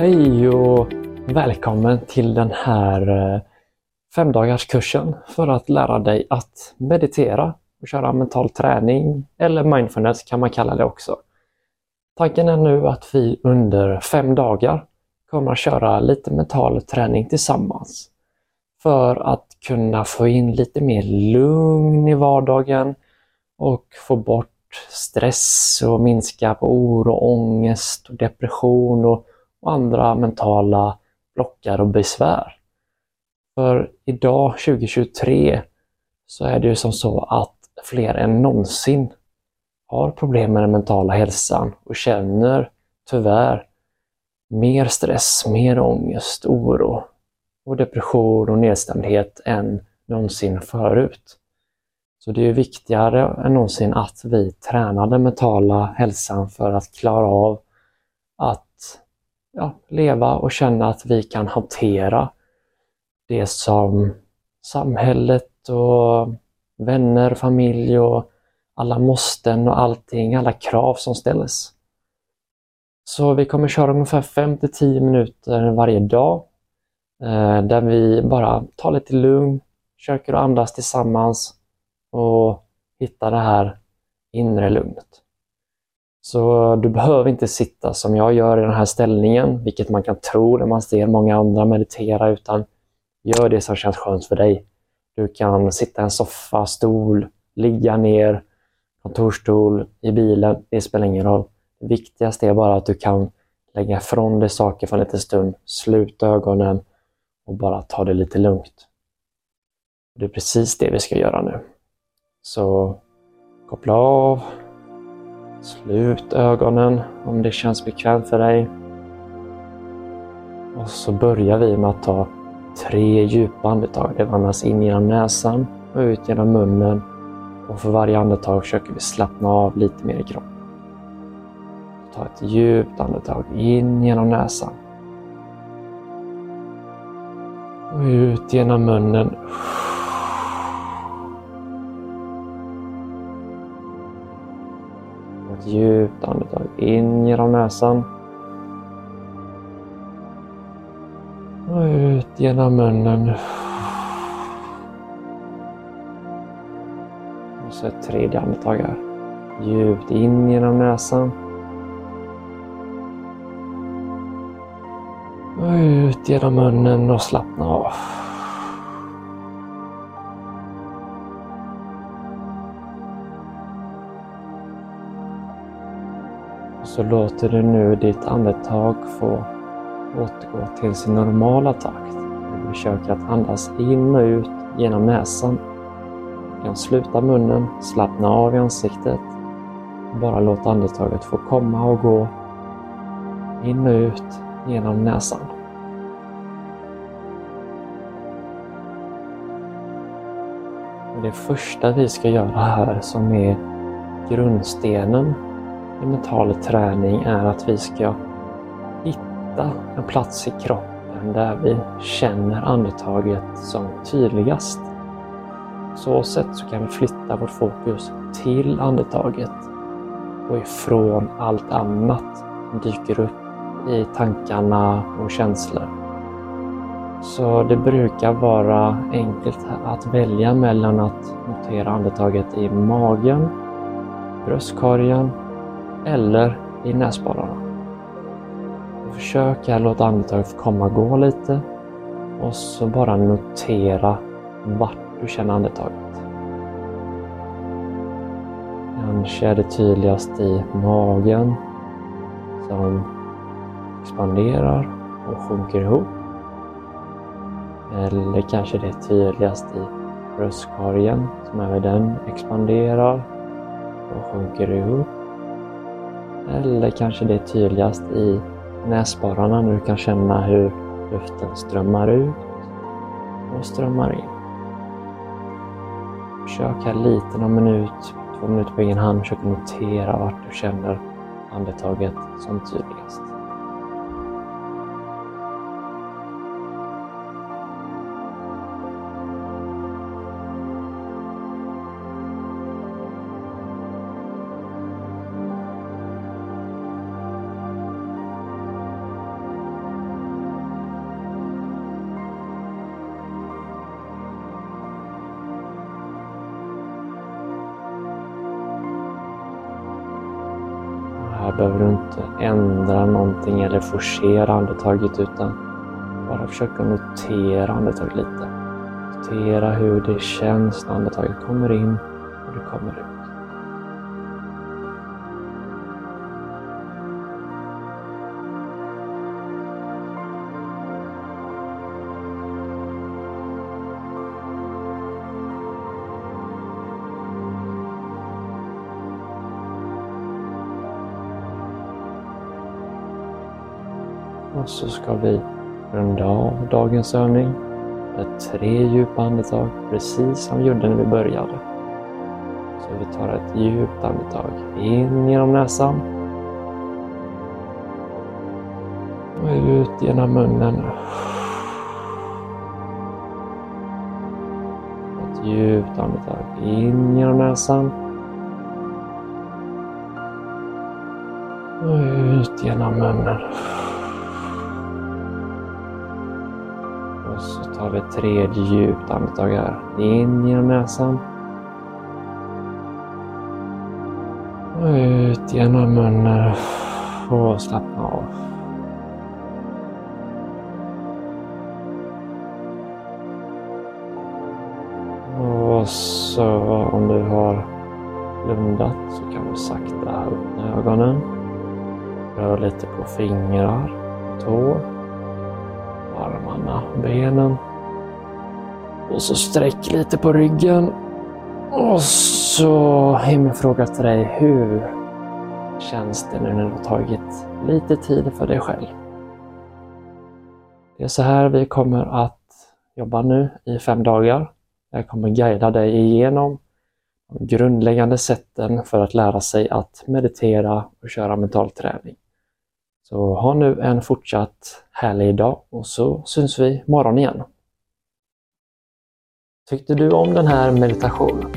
Hej och välkommen till den här eh, femdagarskursen för att lära dig att meditera och köra mental träning eller mindfulness kan man kalla det också. Tanken är nu att vi under fem dagar kommer att köra lite mental träning tillsammans för att kunna få in lite mer lugn i vardagen och få bort stress och minska på oro, ångest och depression och, och andra mentala blockar och besvär. För idag 2023 så är det ju som så att fler än någonsin har problem med den mentala hälsan och känner tyvärr mer stress, mer ångest, oro och depression och nedstämdhet än någonsin förut. Så det är viktigare än någonsin att vi tränar den mentala hälsan för att klara av att ja, leva och känna att vi kan hantera det som samhället och vänner, familj och alla måsten och allting, alla krav som ställs. Så vi kommer köra ungefär 5 10 minuter varje dag eh, där vi bara tar lite lugn, försöker att andas tillsammans och hitta det här inre lugnet. Så du behöver inte sitta som jag gör i den här ställningen, vilket man kan tro när man ser många andra meditera, utan gör det som känns skönt för dig. Du kan sitta i en soffa, stol, ligga ner, kontorsstol, i bilen, det spelar ingen roll. Det viktigaste är bara att du kan lägga ifrån dig saker för en liten stund, sluta ögonen och bara ta det lite lugnt. Det är precis det vi ska göra nu. Så koppla av, slut ögonen om det känns bekvämt för dig. Och så börjar vi med att ta tre djupa andetag. Det andas in genom näsan och ut genom munnen. Och för varje andetag försöker vi slappna av lite mer i kroppen. Ta ett djupt andetag in genom näsan. Och ut genom munnen. Djupt andetag in genom näsan. Och ut genom munnen. Och så ett tredje andetag här. Djupt in genom näsan. Och ut genom munnen och slappna av. Så låter du nu ditt andetag få återgå till sin normala takt. Du försöker att andas in och ut genom näsan. Du kan sluta munnen, slappna av i ansiktet. Bara låt andetaget få komma och gå in och ut genom näsan. Det första vi ska göra här som är grundstenen i mental träning är att vi ska hitta en plats i kroppen där vi känner andetaget som tydligast. På så sätt så kan vi flytta vårt fokus till andetaget och ifrån allt annat som dyker upp i tankarna och känslor. Så det brukar vara enkelt att välja mellan att notera andetaget i magen, bröstkorgen eller i näsborrarna. Försök här låta andetaget komma och gå lite och så bara notera vart du känner andetaget. Kanske är det tydligast i magen som expanderar och sjunker ihop. Eller kanske det är tydligast i bröstkorgen som även den expanderar och sjunker ihop. Eller kanske det är tydligast i näsborrarna när du kan känna hur luften strömmar ut och strömmar in. Försök här lite, någon minut, två minuter på egen hand, försök notera vart du känner andetaget som tydligast. Behöver du inte ändra någonting eller forcera andetaget utan bara försöka notera andetaget lite. Notera hur det känns när andetaget kommer in och det kommer ut. Och så ska vi runda av dagens övning med tre djupa andetag, precis som vi gjorde när vi började. Så vi tar ett djupt andetag in genom näsan. Och ut genom munnen. Ett djupt andetag in genom näsan. Och ut genom munnen. Tar vi ett tredje djupt andetag här. In genom näsan. Och ut genom munnen. Och slappna av. Och så om du har blundat så kan du sakta öppna ögonen. Rör lite på fingrar tår armarna, benen. Och så sträck lite på ryggen. Och så är min fråga till dig, hur känns det nu när du har tagit lite tid för dig själv? Det är så här vi kommer att jobba nu i fem dagar. Jag kommer guida dig igenom de grundläggande sätten för att lära sig att meditera och köra mental träning. Så ha nu en fortsatt härlig dag och så syns vi imorgon igen. Tyckte du om den här meditationen?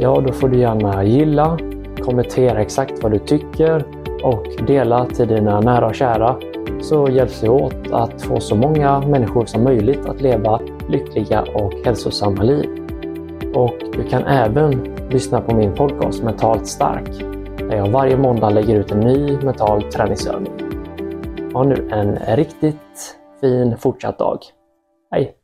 Ja, då får du gärna gilla, kommentera exakt vad du tycker och dela till dina nära och kära så hjälps vi åt att få så många människor som möjligt att leva lyckliga och hälsosamma liv. Och du kan även lyssna på min podcast Mentalt stark där jag varje måndag lägger ut en ny mental träningsövning. Ha nu en riktigt fin fortsatt dag. Hej!